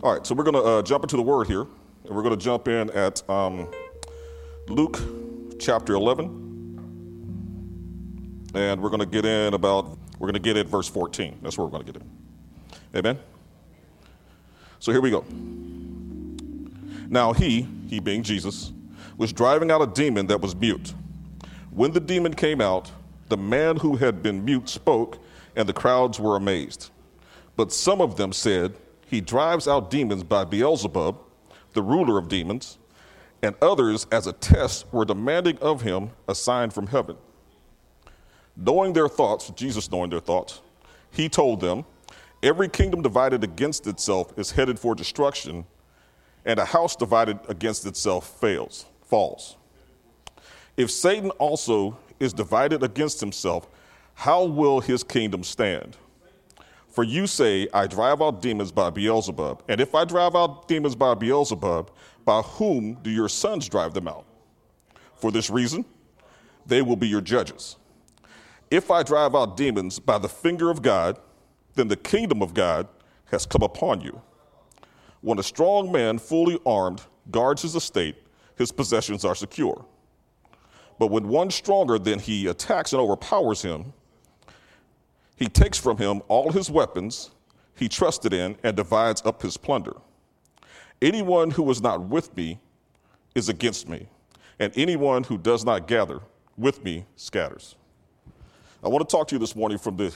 All right, so we're going to uh, jump into the word here, and we're going to jump in at um, Luke chapter 11, and we're going to get in about, we're going to get at verse 14. That's where we're going to get in. Amen? So here we go. Now he, he being Jesus, was driving out a demon that was mute. When the demon came out, the man who had been mute spoke, and the crowds were amazed. But some of them said, He drives out demons by Beelzebub, the ruler of demons, and others, as a test, were demanding of him a sign from heaven. Knowing their thoughts, Jesus knowing their thoughts, he told them, Every kingdom divided against itself is headed for destruction, and a house divided against itself fails, falls. If Satan also is divided against himself, how will his kingdom stand? For you say, I drive out demons by Beelzebub. And if I drive out demons by Beelzebub, by whom do your sons drive them out? For this reason, they will be your judges. If I drive out demons by the finger of God, then the kingdom of God has come upon you. When a strong man, fully armed, guards his estate, his possessions are secure. But when one stronger than he attacks and overpowers him, he takes from him all his weapons he trusted in and divides up his plunder. Anyone who is not with me is against me, and anyone who does not gather with me scatters. I want to talk to you this morning from the,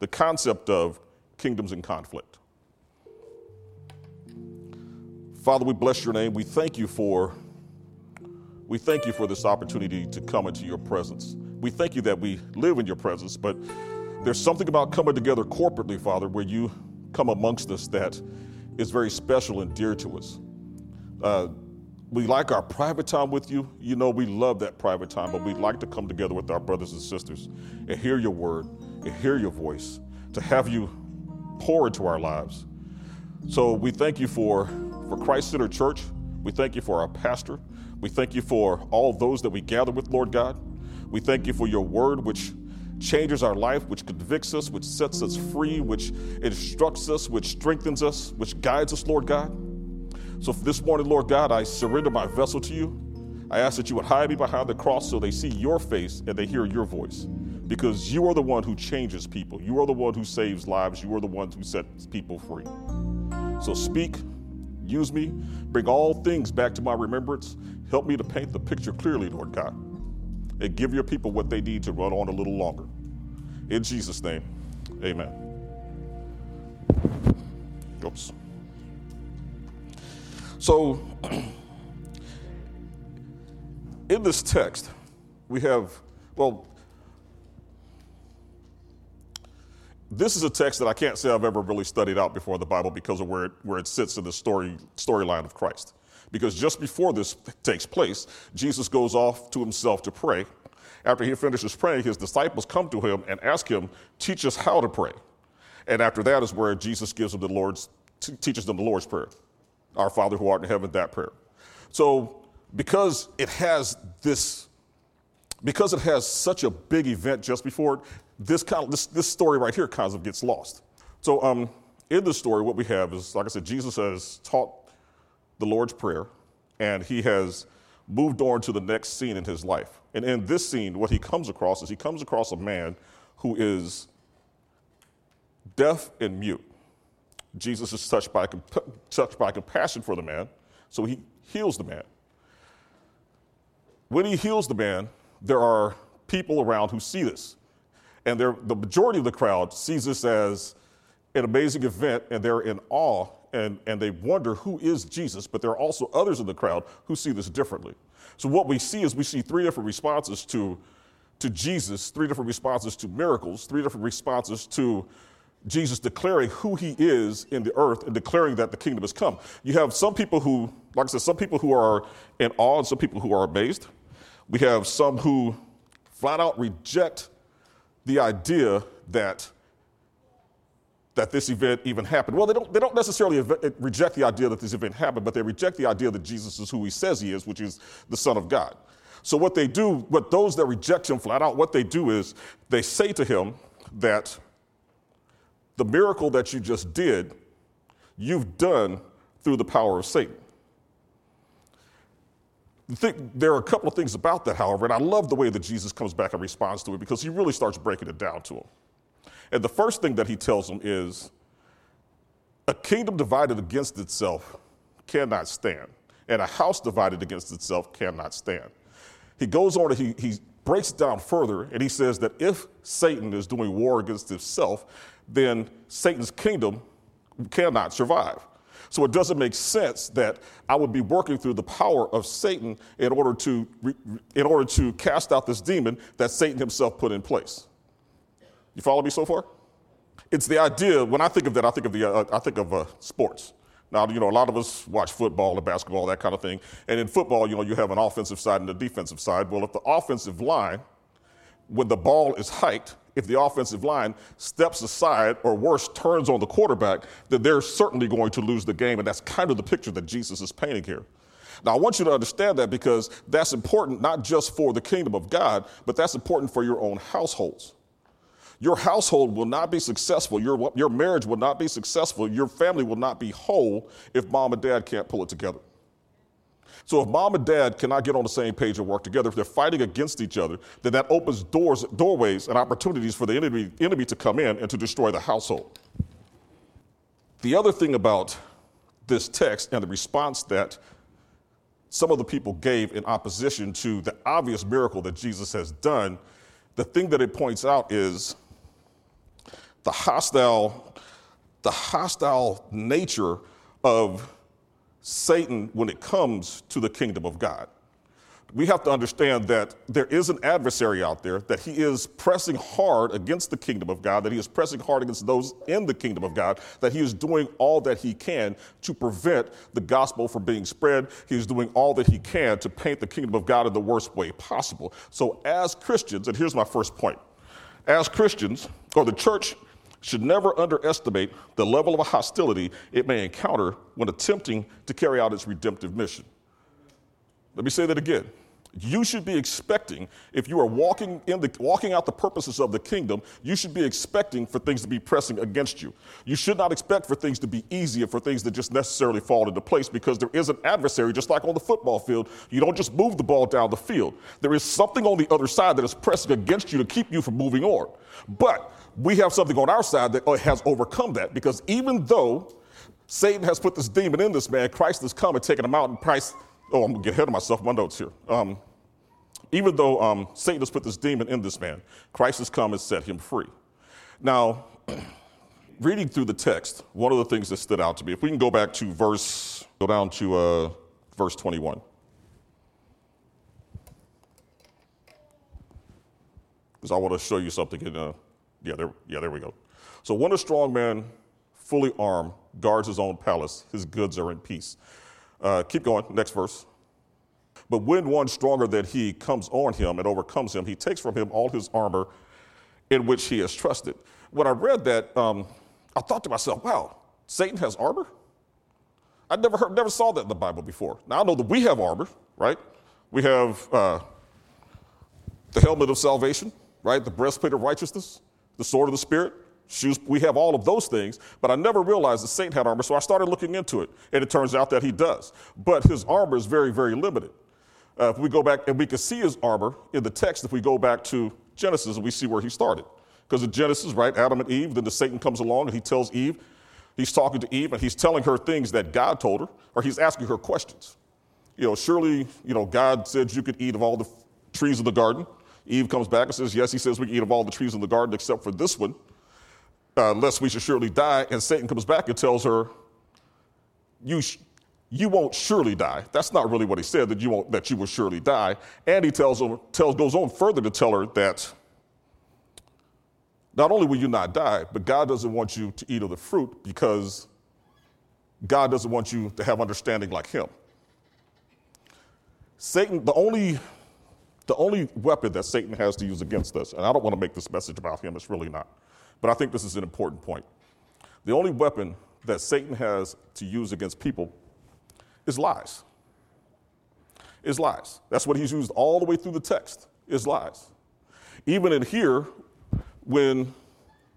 the concept of kingdoms in conflict. Father, we bless your name. We thank you for we thank you for this opportunity to come into your presence. We thank you that we live in your presence, but there's something about coming together corporately, Father, where you come amongst us that is very special and dear to us. Uh, we like our private time with you. You know, we love that private time, but we'd like to come together with our brothers and sisters and hear your word and hear your voice, to have you pour into our lives. So we thank you for, for Christ Centered Church. We thank you for our pastor. We thank you for all those that we gather with, Lord God. We thank you for your word, which changes our life, which convicts us, which sets us free, which instructs us, which strengthens us, which guides us, Lord God. So this morning, Lord God, I surrender my vessel to you. I ask that you would hide me behind the cross so they see your face and they hear your voice. Because you are the one who changes people. You are the one who saves lives. You are the one who sets people free. So speak, use me, bring all things back to my remembrance. Help me to paint the picture clearly, Lord God, and give your people what they need to run on a little longer. In Jesus' name, amen. Oops. So, in this text, we have, well, this is a text that I can't say I've ever really studied out before the Bible because of where it, where it sits in the story storyline of Christ. Because just before this takes place, Jesus goes off to himself to pray. After he finishes praying, his disciples come to him and ask him, "Teach us how to pray." And after that is where Jesus gives them the Lord's t- teaches them the Lord's prayer, "Our Father who art in heaven." That prayer. So because it has this, because it has such a big event just before it, this kind of this, this story right here kind of gets lost. So um, in this story, what we have is, like I said, Jesus has taught the Lord's Prayer, and he has moved on to the next scene in his life. And in this scene, what he comes across is he comes across a man who is deaf and mute. Jesus is touched by, touched by compassion for the man, so he heals the man. When he heals the man, there are people around who see this. And the majority of the crowd sees this as an amazing event, and they're in awe and, and they wonder who is Jesus, but there are also others in the crowd who see this differently. So what we see is we see three different responses to, to Jesus, three different responses to miracles, three different responses to Jesus declaring who he is in the earth and declaring that the kingdom has come. You have some people who, like I said, some people who are in awe and some people who are amazed. We have some who flat out reject the idea that that this event even happened. Well, they don't, they don't necessarily reject the idea that this event happened, but they reject the idea that Jesus is who he says he is, which is the Son of God. So, what they do, what those that reject him flat out, what they do is they say to him that the miracle that you just did you've done through the power of Satan. there are a couple of things about that, however, and I love the way that Jesus comes back and responds to it because he really starts breaking it down to him. And the first thing that he tells them is a kingdom divided against itself cannot stand, and a house divided against itself cannot stand. He goes on and he, he breaks it down further, and he says that if Satan is doing war against himself, then Satan's kingdom cannot survive. So it doesn't make sense that I would be working through the power of Satan in order to, in order to cast out this demon that Satan himself put in place. You follow me so far? It's the idea. When I think of that, I think of the uh, I think of uh, sports. Now, you know, a lot of us watch football and basketball, that kind of thing. And in football, you know, you have an offensive side and a defensive side. Well, if the offensive line, when the ball is hiked, if the offensive line steps aside or worse, turns on the quarterback, then they're certainly going to lose the game. And that's kind of the picture that Jesus is painting here. Now, I want you to understand that because that's important not just for the kingdom of God, but that's important for your own households. Your household will not be successful. Your, your marriage will not be successful. Your family will not be whole if mom and dad can't pull it together. So if mom and dad cannot get on the same page and work together, if they're fighting against each other, then that opens doors, doorways and opportunities for the enemy, enemy to come in and to destroy the household. The other thing about this text and the response that some of the people gave in opposition to the obvious miracle that Jesus has done, the thing that it points out is the hostile, the hostile nature of Satan when it comes to the kingdom of God. We have to understand that there is an adversary out there, that he is pressing hard against the kingdom of God, that he is pressing hard against those in the kingdom of God, that he is doing all that he can to prevent the gospel from being spread. He is doing all that he can to paint the kingdom of God in the worst way possible. So, as Christians, and here's my first point as Christians, or the church should never underestimate the level of hostility it may encounter when attempting to carry out its redemptive mission. Let me say that again. You should be expecting, if you are walking, in the, walking out the purposes of the kingdom, you should be expecting for things to be pressing against you. You should not expect for things to be easy for things to just necessarily fall into place because there is an adversary, just like on the football field. You don't just move the ball down the field. There is something on the other side that is pressing against you to keep you from moving on. But we have something on our side that uh, has overcome that because even though Satan has put this demon in this man, Christ has come and taken him out, and Christ, oh, I'm gonna get ahead of myself, my notes here. Um, even though um, Satan has put this demon in this man, Christ has come and set him free. Now, reading through the text, one of the things that stood out to me, if we can go back to verse, go down to uh, verse 21. Because I want to show you something in uh, yeah, there, yeah, there we go. So when a strong man, fully armed, guards his own palace, his goods are in peace. Uh, keep going, next verse. But when one stronger than he comes on him and overcomes him, he takes from him all his armor in which he has trusted. When I read that, um, I thought to myself, wow, Satan has armor? I never heard, never saw that in the Bible before. Now I know that we have armor, right? We have uh, the helmet of salvation, right? The breastplate of righteousness the sword of the Spirit, shoes. We have all of those things, but I never realized the Satan had armor, so I started looking into it, and it turns out that he does. But his armor is very, very limited. Uh, if we go back, and we can see his armor in the text if we go back to Genesis and we see where he started. Because in Genesis, right, Adam and Eve, then the Satan comes along and he tells Eve, he's talking to Eve and he's telling her things that God told her, or he's asking her questions. You know, surely, you know, God said you could eat of all the trees of the garden. Eve comes back and says, Yes, he says we can eat of all the trees in the garden except for this one, uh, lest we should surely die. And Satan comes back and tells her, You, sh- you won't surely die. That's not really what he said, that you, won't, that you will surely die. And he tells her, tells, goes on further to tell her that not only will you not die, but God doesn't want you to eat of the fruit because God doesn't want you to have understanding like him. Satan, the only the only weapon that Satan has to use against us, and I don't want to make this message about him, it's really not, but I think this is an important point. The only weapon that Satan has to use against people is lies. Is lies. That's what he's used all the way through the text, is lies. Even in here, when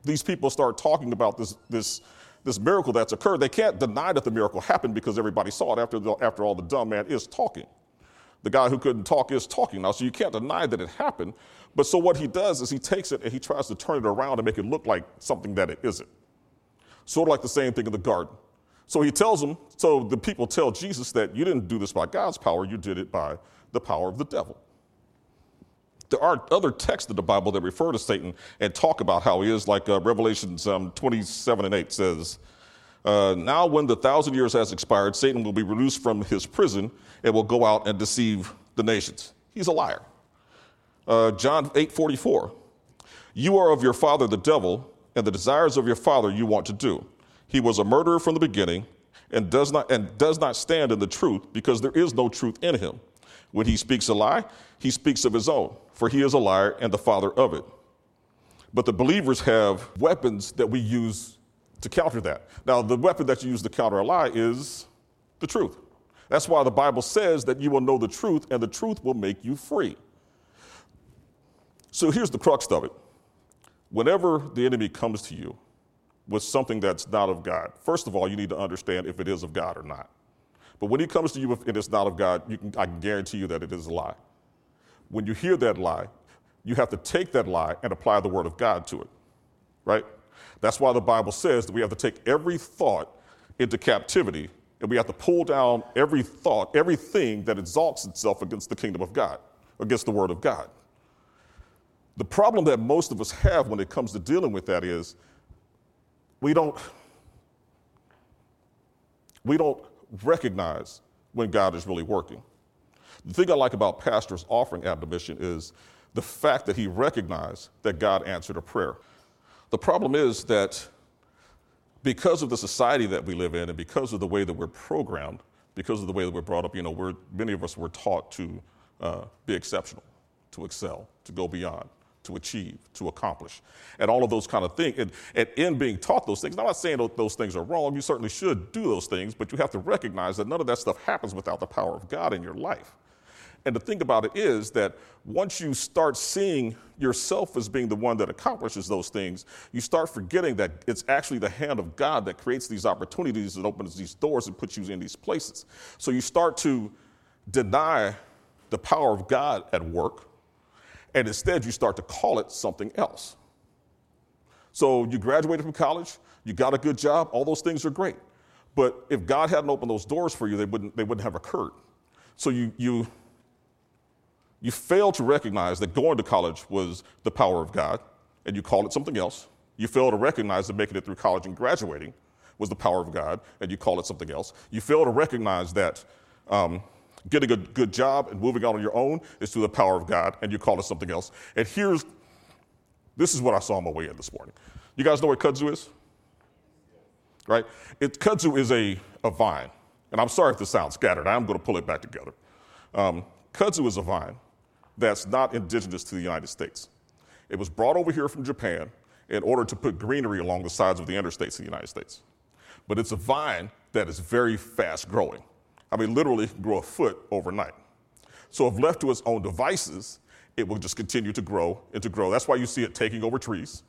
these people start talking about this, this, this miracle that's occurred, they can't deny that the miracle happened because everybody saw it after, the, after all the dumb man is talking. The guy who couldn't talk is talking now, so you can't deny that it happened. But so what he does is he takes it and he tries to turn it around and make it look like something that it isn't. Sort of like the same thing in the garden. So he tells them, so the people tell Jesus that you didn't do this by God's power, you did it by the power of the devil. There are other texts in the Bible that refer to Satan and talk about how he is, like uh, Revelations um, 27 and 8 says, uh, Now when the thousand years has expired, Satan will be released from his prison and will go out and deceive the nations. He's a liar. Uh, John 8 44, You are of your father the devil, and the desires of your father you want to do. He was a murderer from the beginning and does not, and does not stand in the truth because there is no truth in him. When he speaks a lie, he speaks of his own, for he is a liar and the father of it. But the believers have weapons that we use to counter that. Now, the weapon that you use to counter a lie is the truth. That's why the Bible says that you will know the truth and the truth will make you free. So here's the crux of it. Whenever the enemy comes to you with something that's not of God, first of all, you need to understand if it is of God or not. But when he comes to you and it's not of God, can, I can guarantee you that it is a lie. When you hear that lie, you have to take that lie and apply the word of God to it, right? That's why the Bible says that we have to take every thought into captivity and we have to pull down every thought, everything that exalts itself against the kingdom of God, against the word of God. The problem that most of us have when it comes to dealing with that is we don't we don't recognize when God is really working. The thing I like about Pastor's offering admonition is the fact that he recognized that God answered a prayer. The problem is that because of the society that we live in and because of the way that we're programmed, because of the way that we're brought up, you know, we're, many of us were taught to uh, be exceptional, to excel, to go beyond to achieve, to accomplish, and all of those kind of things. And, and in being taught those things, I'm not saying those things are wrong. You certainly should do those things, but you have to recognize that none of that stuff happens without the power of God in your life. And the thing about it is that once you start seeing yourself as being the one that accomplishes those things, you start forgetting that it's actually the hand of God that creates these opportunities and opens these doors and puts you in these places. So you start to deny the power of God at work and instead you start to call it something else. So you graduated from college, you got a good job, all those things are great. But if God hadn't opened those doors for you, they wouldn't, they wouldn't have occurred. So you, you, you fail to recognize that going to college was the power of God, and you call it something else. You fail to recognize that making it through college and graduating was the power of God, and you call it something else. You fail to recognize that um, getting a good job and moving out on your own is through the power of God, and you call it something else. And here's this is what I saw on my way in this morning. You guys know what kudzu is? Right? It, kudzu is a, a vine. And I'm sorry if this sounds scattered. I'm going to pull it back together. Um, kudzu is a vine that's not indigenous to the United States. It was brought over here from Japan in order to put greenery along the sides of the interstates of the United States. But it's a vine that is very fast growing. I mean, literally can grow a foot overnight. So if left to its own devices, it will just continue to grow and to grow. That's why you see it taking over trees.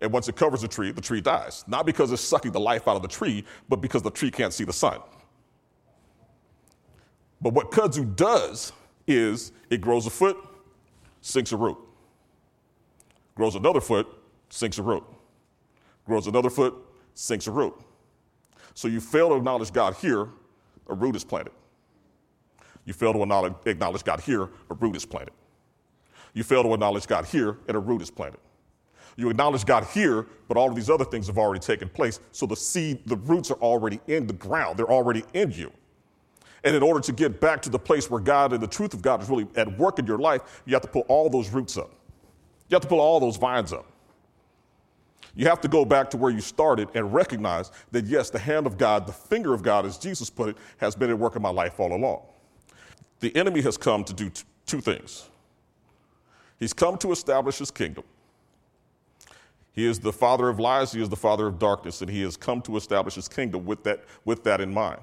And once it covers a tree, the tree dies. Not because it's sucking the life out of the tree, but because the tree can't see the sun. But what kudzu does is it grows a foot, sinks a root. Grows another foot, sinks a root. Grows another foot, sinks a root. So you fail to acknowledge God here, a root is planted. You fail to acknowledge God here, a root is planted. You fail to acknowledge God here, and a root is planted. You acknowledge God here, but all of these other things have already taken place. So the seed, the roots are already in the ground, they're already in you. And in order to get back to the place where God and the truth of God is really at work in your life, you have to pull all those roots up. You have to pull all those vines up. You have to go back to where you started and recognize that, yes, the hand of God, the finger of God, as Jesus put it, has been at work in my life all along. The enemy has come to do t- two things he's come to establish his kingdom. He is the father of lies, he is the father of darkness, and he has come to establish his kingdom with that, with that in mind.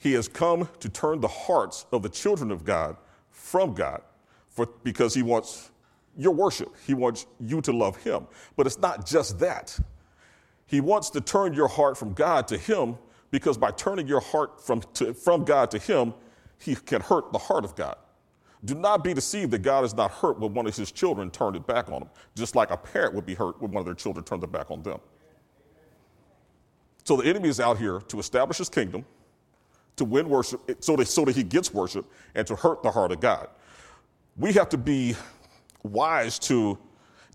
He has come to turn the hearts of the children of God from God for, because he wants your worship. He wants you to love him. But it's not just that. He wants to turn your heart from God to Him because by turning your heart from, to, from God to Him, He can hurt the heart of God. Do not be deceived that God is not hurt when one of His children turned it back on Him, just like a parent would be hurt when one of their children turned it back on them. So the enemy is out here to establish His kingdom, to win worship, so that, so that He gets worship, and to hurt the heart of God. We have to be wise to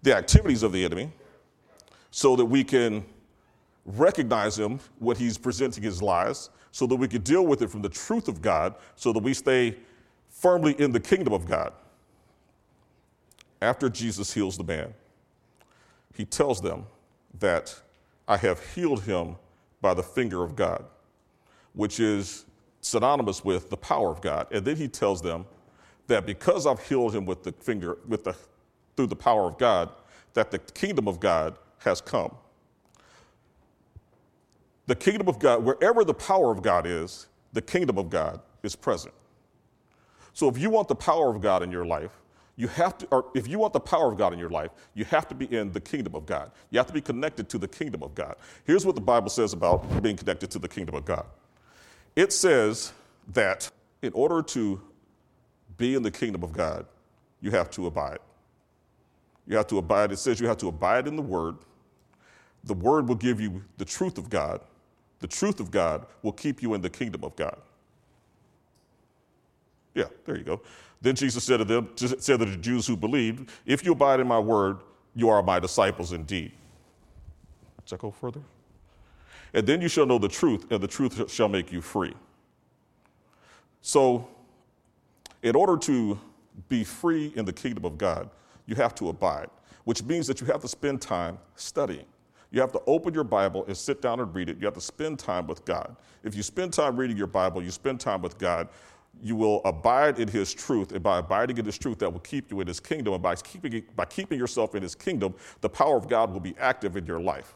the activities of the enemy so that we can recognize him when he's presenting his lies, so that we can deal with it from the truth of God, so that we stay firmly in the kingdom of God. After Jesus heals the man, he tells them that I have healed him by the finger of God, which is synonymous with the power of God. And then he tells them that because I've healed him with the finger, with the, through the power of God, that the kingdom of God has come. The kingdom of God, wherever the power of God is, the kingdom of God is present. So if you want the power of God in your life, you have to, or if you want the power of God in your life, you have to be in the kingdom of God. You have to be connected to the kingdom of God. Here's what the Bible says about being connected to the kingdom of God it says that in order to be in the kingdom of God, you have to abide. You have to abide. It says you have to abide in the word. The word will give you the truth of God. The truth of God will keep you in the kingdom of God. Yeah, there you go. Then Jesus said to them, said to the Jews who believed, If you abide in my word, you are my disciples indeed. That go further? And then you shall know the truth, and the truth shall make you free. So, in order to be free in the kingdom of God, you have to abide, which means that you have to spend time studying. You have to open your Bible and sit down and read it. You have to spend time with God. If you spend time reading your Bible, you spend time with God, you will abide in His truth. And by abiding in His truth, that will keep you in His kingdom. And by keeping, by keeping yourself in His kingdom, the power of God will be active in your life.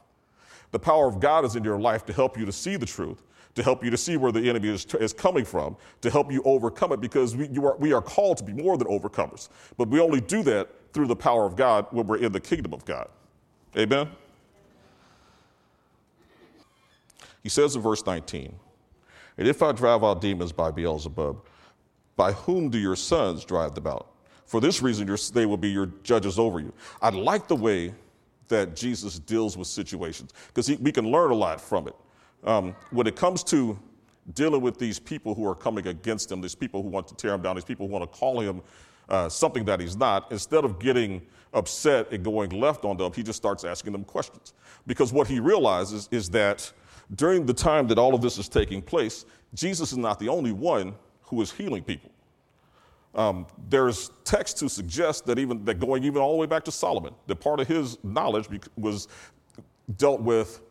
The power of God is in your life to help you to see the truth, to help you to see where the enemy is, is coming from, to help you overcome it, because we, are, we are called to be more than overcomers. But we only do that through the power of God when we're in the kingdom of God. Amen? He says in verse 19, And if I drive out demons by Beelzebub, by whom do your sons drive them out? For this reason, they will be your judges over you. I like the way that Jesus deals with situations because we can learn a lot from it. Um, when it comes to dealing with these people who are coming against him, these people who want to tear him down, these people who want to call him uh, something that he's not, instead of getting upset and going left on them, he just starts asking them questions. Because what he realizes is that during the time that all of this is taking place, Jesus is not the only one who is healing people. Um, there's text to suggest that even that going even all the way back to Solomon, that part of his knowledge was dealt with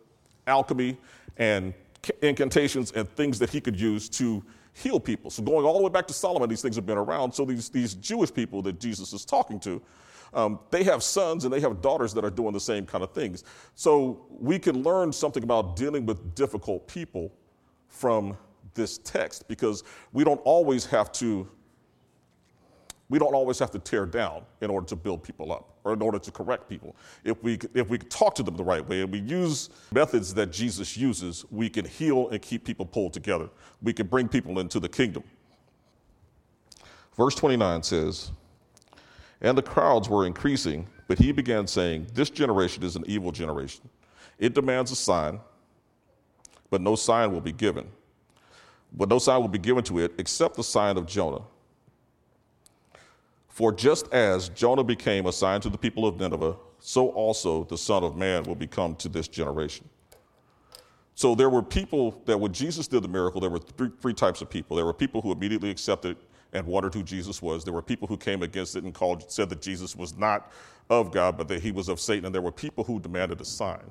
alchemy and incantations and things that he could use to heal people. So going all the way back to Solomon, these things have been around. So these, these Jewish people that Jesus is talking to, um, they have sons and they have daughters that are doing the same kind of things. So we can learn something about dealing with difficult people from this text because we don't always have to we don't always have to tear down in order to build people up or in order to correct people. If we, if we talk to them the right way and we use methods that Jesus uses, we can heal and keep people pulled together. We can bring people into the kingdom. Verse 29 says, And the crowds were increasing, but he began saying, This generation is an evil generation. It demands a sign, but no sign will be given. But no sign will be given to it except the sign of Jonah. For just as Jonah became a sign to the people of Nineveh, so also the Son of Man will become to this generation. So there were people that when Jesus did the miracle, there were three, three, types of people. There were people who immediately accepted and wondered who Jesus was. There were people who came against it and called, said that Jesus was not of God, but that he was of Satan. And there were people who demanded a sign.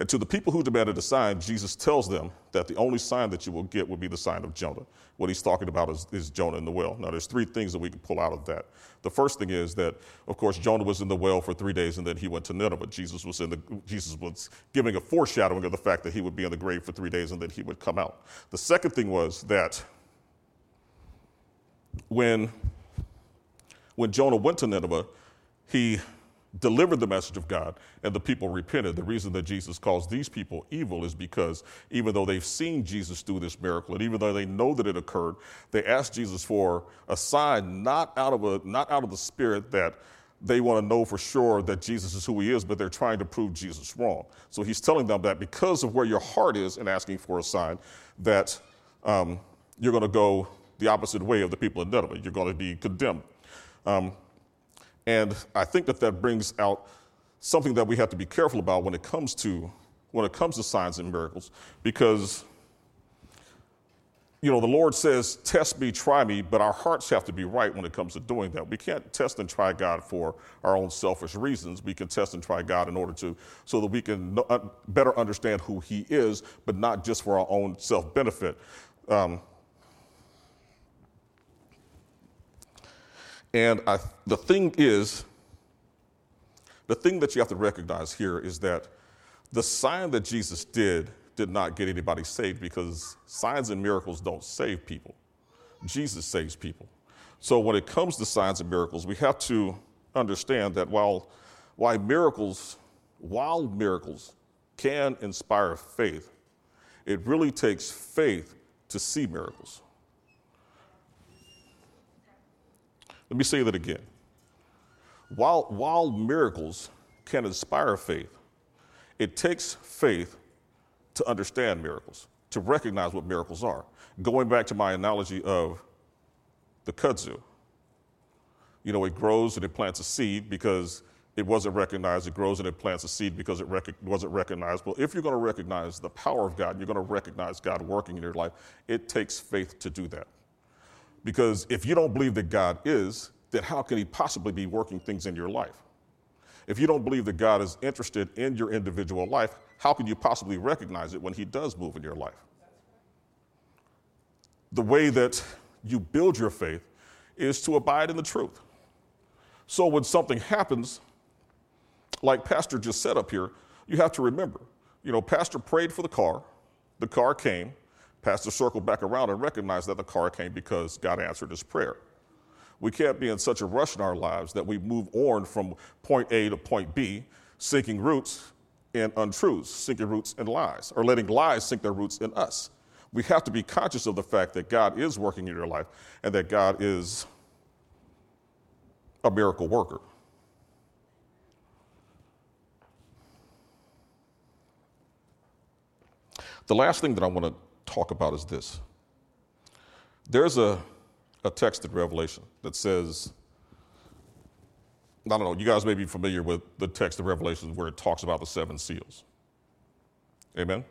And to the people who demanded a sign, Jesus tells them that the only sign that you will get will be the sign of Jonah. What he's talking about is, is, Jonah in the well. Now, there's three things that we can pull out of that. The first thing is that, of course, Jonah was in the well for three days and then he went to Nineveh. Jesus was, in the, Jesus was giving a foreshadowing of the fact that he would be in the grave for three days and then he would come out. The second thing was that when, when Jonah went to Nineveh, he delivered the message of God and the people repented. The reason that Jesus calls these people evil is because even though they've seen Jesus do this miracle and even though they know that it occurred, they ask Jesus for a sign not out of a not out of the spirit that they want to know for sure that Jesus is who he is, but they're trying to prove Jesus wrong. So he's telling them that because of where your heart is in asking for a sign, that um, you're going to go the opposite way of the people of Nineveh. You're going to be condemned. Um, and I think that that brings out something that we have to be careful about when it comes to when it comes to signs and miracles, because you know, the Lord says, test me, try me, but our hearts have to be right when it comes to doing that. We can't test and try God for our own selfish reasons. We can test and try God in order to, so that we can better understand who He is, but not just for our own self benefit. Um, and I, the thing is, the thing that you have to recognize here is that the sign that Jesus did did not get anybody saved because signs and miracles don't save people. Jesus saves people. So when it comes to signs and miracles, we have to understand that while, while miracles, while miracles can inspire faith, it really takes faith to see miracles. Let me say that again. While, while miracles can inspire faith, it takes faith to understand miracles, to recognize what miracles are. Going back to my analogy of the kudzu, you know, it grows and it plants a seed because it wasn't recognized. It grows and it plants a seed because it rec- wasn't recognized. Well, if you're going to recognize the power of God, you're going to recognize God working in your life, it takes faith to do that. Because if you don't believe that God is, then how can He possibly be working things in your life? If you don't believe that God is interested in your individual life, how can you possibly recognize it when He does move in your life? The way that you build your faith is to abide in the truth. So when something happens, like Pastor just said up here, you have to remember, you know, Pastor prayed for the car, the car came, Pastor circled back around and recognized that the car came because God answered his prayer. We can't be in such a rush in our lives that we move on from point A to point B, sinking roots in untruths, sinking roots in lies, or letting lies sink their roots in us. We have to be conscious of the fact that God is working in your life and that God is a miracle worker. The last thing that I want to talk about is this. There's a, a text in Revelation that says, I don't know, you guys may be familiar with the text of Revelation where it talks about the seven seals. Amen?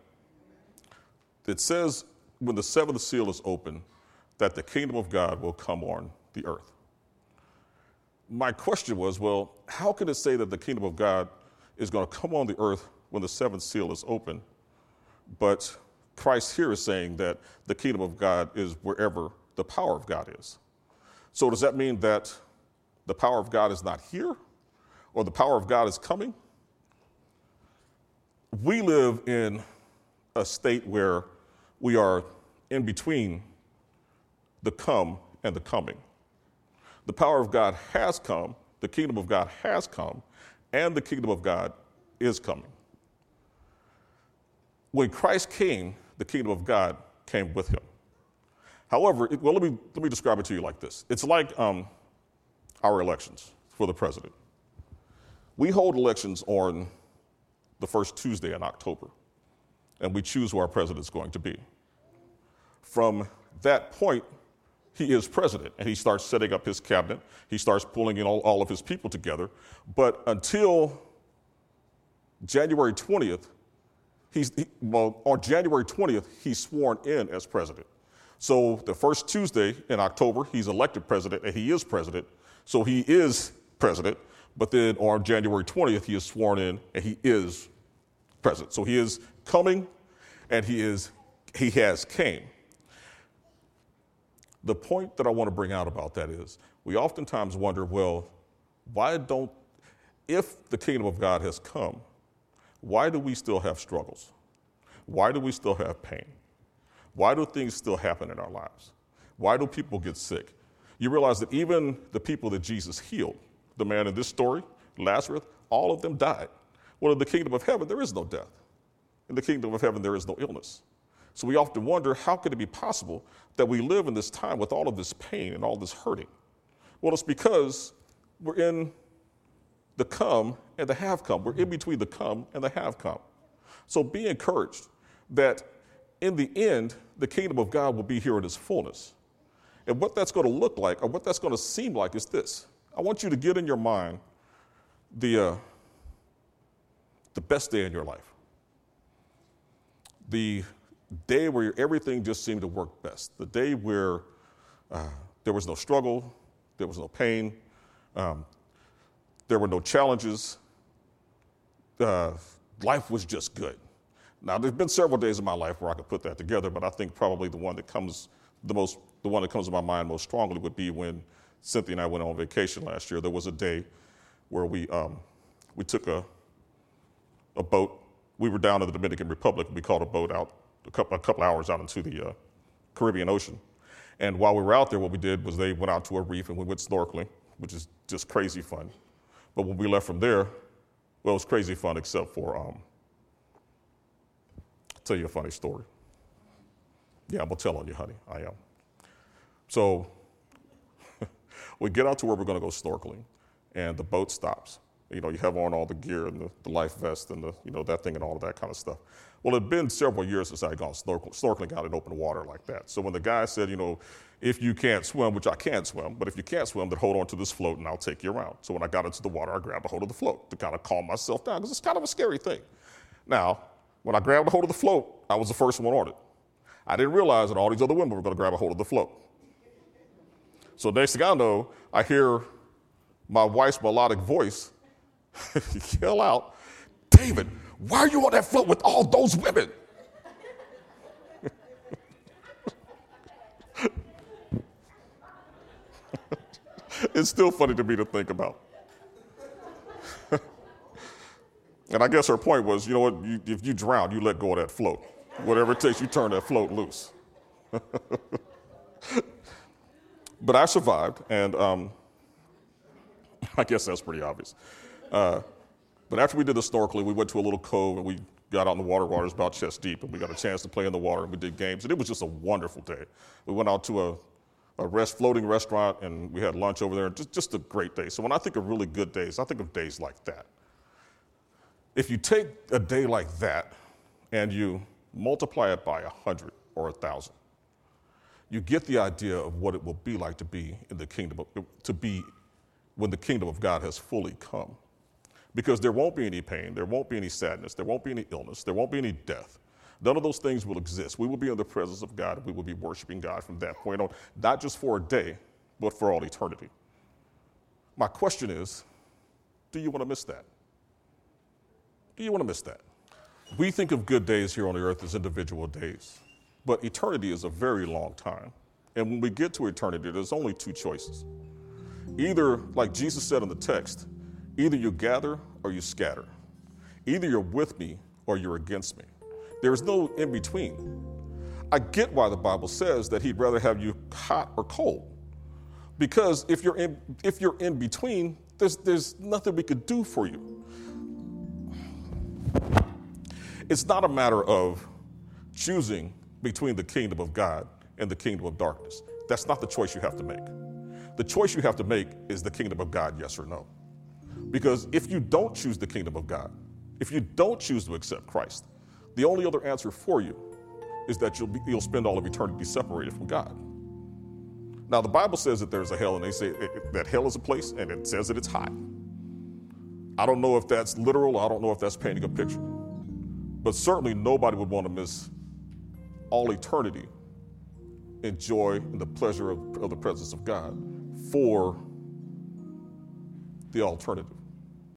It says when the seventh seal is open, that the kingdom of God will come on the earth. My question was, well, how can it say that the kingdom of God is going to come on the earth when the seventh seal is open? But Christ here is saying that the kingdom of God is wherever the power of God is. So does that mean that the power of God is not here or the power of God is coming. We live in a state where we are in between the come and the coming. The power of God has come, the kingdom of God has come, and the kingdom of God is coming. When Christ came, the kingdom of God came with him. However, it, well, let me, let me describe it to you like this it's like um, our elections for the president. We hold elections on the first Tuesday in October, and we choose who our president is going to be. From that point, he is president, and he starts setting up his cabinet. He starts pulling in all, all of his people together. But until January 20th, he's, he, well, on January 20th, he's sworn in as president. So the first Tuesday in October, he's elected president, and he is president. So he is president, but then on January 20th, he is sworn in and he is president. So he is coming and he is he has came. The point that I want to bring out about that is we oftentimes wonder, well, why don't if the kingdom of God has come, why do we still have struggles? Why do we still have pain? Why do things still happen in our lives? Why do people get sick? you realize that even the people that Jesus healed, the man in this story, Lazarus, all of them died. Well, in the kingdom of heaven, there is no death. In the kingdom of heaven, there is no illness. So we often wonder how could it be possible that we live in this time with all of this pain and all this hurting? Well, it's because we're in the come and the have come. We're in between the come and the have come. So be encouraged that in the end, the kingdom of God will be here in its fullness. And what that's going to look like, or what that's going to seem like, is this. I want you to get in your mind the, uh, the best day in your life. The day where everything just seemed to work best. The day where uh, there was no struggle, there was no pain, um, there were no challenges. Uh, life was just good. Now, there's been several days in my life where I could put that together, but I think probably the one that comes the most, the one that comes to my mind most strongly would be when Cynthia and I went on vacation last year. There was a day where we um, we took a a boat. We were down in the Dominican Republic. We called a boat out a couple, a couple hours out into the uh, Caribbean Ocean. And while we were out there, what we did was they went out to a reef and we went snorkeling, which is just crazy fun. But when we left from there, well, it was crazy fun except for, um, I'll tell you a funny story. Yeah, I'm gonna tell on you, honey. I am. So we get out to where we're gonna go snorkeling, and the boat stops. You know, you have on all the gear and the, the, life vest and the, you know, that thing and all of that kind of stuff. Well, it had been several years since I had gone snorkel, snorkeling out in open water like that. So when the guy said, you know, if you can't swim, which I can't swim, but if you can't swim, then hold on to this float and I'll take you around. So when I got into the water, I grabbed a hold of the float to kind of calm myself down because it's kind of a scary thing. Now, when I grabbed a hold of the float, I was the first one on it. I didn't realize that all these other women were going to grab a hold of the float. So next thing I know, I hear my wife's melodic voice yell out, David, why are you on that float with all those women? it's still funny to me to think about. and I guess her point was, you know what, you, if you drown, you let go of that float. Whatever it takes, you turn that float loose. but I survived, and um, I guess that's pretty obvious. Uh, but after we did the snorkeling, we went to a little cove and we got out in the water. Water's about chest deep, and we got a chance to play in the water and we did games. And it was just a wonderful day. We went out to a, a rest, floating restaurant and we had lunch over there. Just, just a great day. So when I think of really good days, I think of days like that. If you take a day like that and you multiply it by a hundred or a thousand, you get the idea of what it will be like to be in the kingdom, of, to be when the kingdom of God has fully come because there won't be any pain, there won't be any sadness, there won't be any illness, there won't be any death. None of those things will exist. We will be in the presence of God we will be worshiping God from that point on, not just for a day, but for all eternity. My question is do you want to miss that? Do you want to miss that? We think of good days here on the earth as individual days, but eternity is a very long time. And when we get to eternity, there's only two choices. Either, like Jesus said in the text, Either you gather or you scatter. Either you're with me or you're against me. There is no in between. I get why the Bible says that He'd rather have you hot or cold. Because if you're in, if you're in between, there's, there's nothing we could do for you. It's not a matter of choosing between the kingdom of God and the kingdom of darkness. That's not the choice you have to make. The choice you have to make is the kingdom of God, yes or no. Because if you don't choose the kingdom of God, if you don't choose to accept Christ, the only other answer for you is that you'll, be, you'll spend all of eternity separated from God. Now, the Bible says that there's a hell, and they say that hell is a place, and it says that it's hot. I don't know if that's literal, I don't know if that's painting a picture. But certainly nobody would want to miss all eternity in joy and the pleasure of, of the presence of God for the alternative.